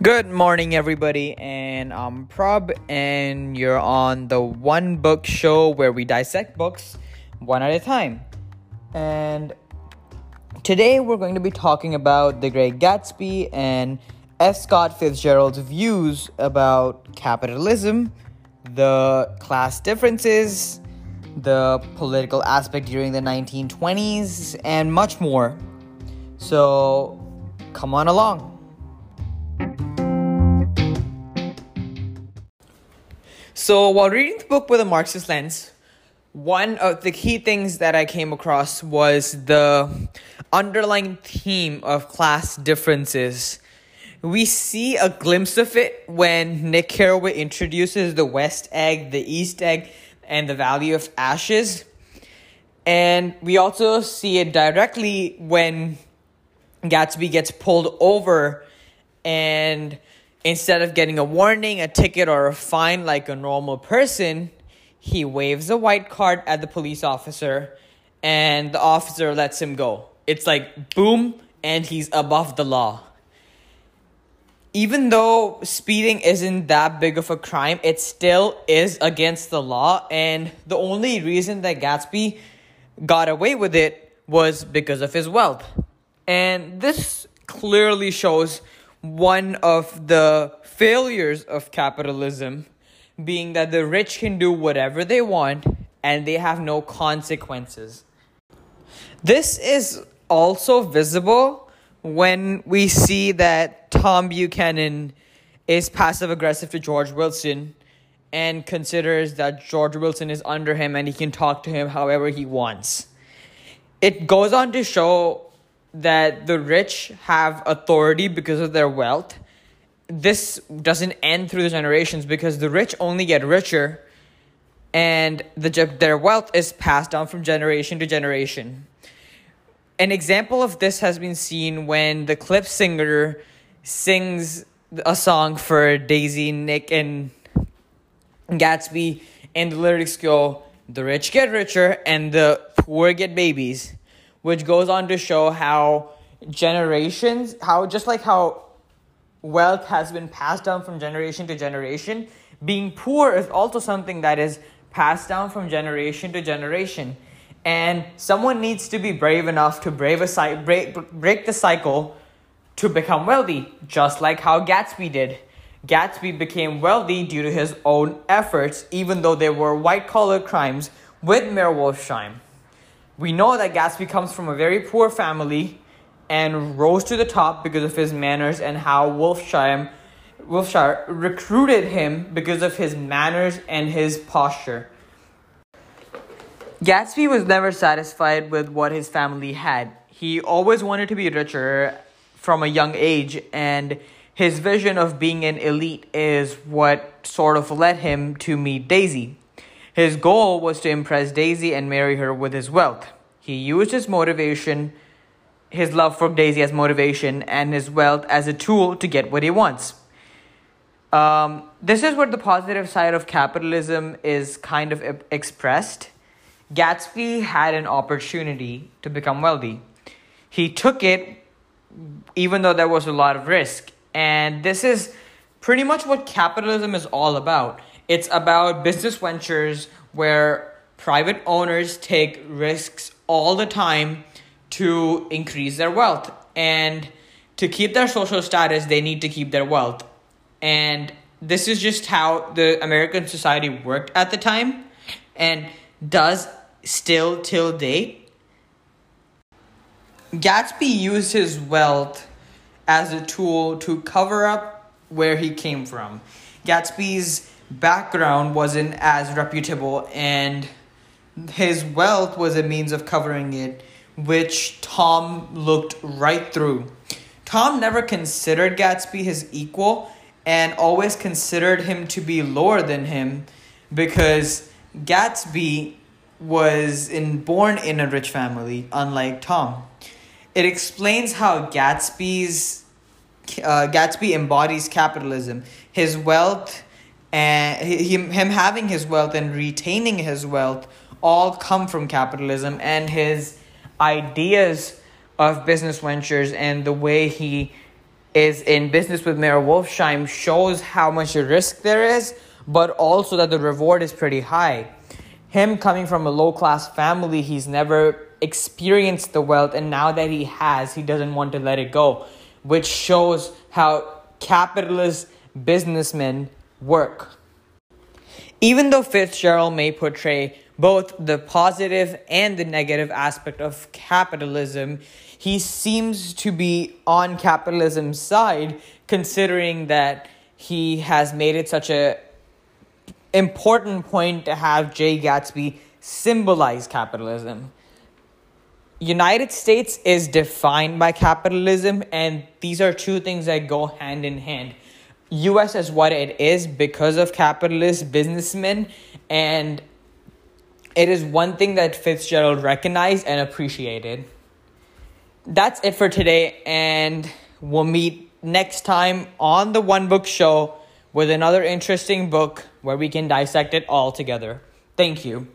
Good morning, everybody, and I'm Prob, and you're on the One Book Show where we dissect books one at a time. And today we're going to be talking about The Great Gatsby and F. Scott Fitzgerald's views about capitalism, the class differences, the political aspect during the 1920s, and much more. So, come on along. So, while reading the book with a Marxist lens, one of the key things that I came across was the underlying theme of class differences. We see a glimpse of it when Nick Carraway introduces the West egg, the East egg, and the valley of ashes. And we also see it directly when Gatsby gets pulled over and instead of getting a warning, a ticket, or a fine like a normal person, he waves a white card at the police officer and the officer lets him go. It's like boom, and he's above the law. Even though speeding isn't that big of a crime, it still is against the law, and the only reason that Gatsby got away with it was because of his wealth. And this clearly shows one of the failures of capitalism being that the rich can do whatever they want and they have no consequences. This is also visible when we see that Tom Buchanan is passive aggressive to George Wilson and considers that George Wilson is under him and he can talk to him however he wants. It goes on to show that the rich have authority because of their wealth. This doesn't end through the generations because the rich only get richer and the, their wealth is passed down from generation to generation. An example of this has been seen when the Klipspringer sings a song for Daisy, Nick, and Gatsby, and the lyrics go, The rich get richer and the poor get babies which goes on to show how generations, how just like how wealth has been passed down from generation to generation, being poor is also something that is passed down from generation to generation. And someone needs to be brave enough to brave a, break, break the cycle to become wealthy, just like how Gatsby did. Gatsby became wealthy due to his own efforts, even though they were white collar crimes with Meyer Wolfsheim. We know that Gatsby comes from a very poor family and rose to the top because of his manners and how Wolfshire, Wolfshire recruited him because of his manners and his posture. Gatsby was never satisfied with what his family had. He always wanted to be richer from a young age, and his vision of being an elite is what sort of led him to meet Daisy. His goal was to impress Daisy and marry her with his wealth. He used his motivation, his love for Daisy as motivation, and his wealth as a tool to get what he wants. Um, this is where the positive side of capitalism is kind of expressed. Gatsby had an opportunity to become wealthy. He took it even though there was a lot of risk. And this is pretty much what capitalism is all about. It's about business ventures where private owners take risks all the time to increase their wealth. And to keep their social status, they need to keep their wealth. And this is just how the American society worked at the time and does still till date. Gatsby used his wealth as a tool to cover up where he came from. Gatsby's background wasn't as reputable, and his wealth was a means of covering it, which Tom looked right through. Tom never considered Gatsby his equal and always considered him to be lower than him because Gatsby was in, born in a rich family, unlike Tom. It explains how Gatsby's uh, Gatsby embodies capitalism. His wealth and him, him having his wealth and retaining his wealth all come from capitalism and his ideas of business ventures and the way he is in Business with Meyer Wolfsheim shows how much risk there is, but also that the reward is pretty high. Him coming from a low class family, he's never experienced the wealth, and now that he has, he doesn't want to let it go, which shows how capitalist businessmen work. Even though Fitzgerald may portray both the positive and the negative aspect of capitalism, he seems to be on capitalism's side considering that he has made it such a important point to have Jay Gatsby symbolize capitalism. United States is defined by capitalism and these are two things that go hand in hand. US is what it is because of capitalist businessmen and it is one thing that Fitzgerald recognized and appreciated. That's it for today and we'll meet next time on the One Book Show with another interesting book where we can dissect it all together. Thank you.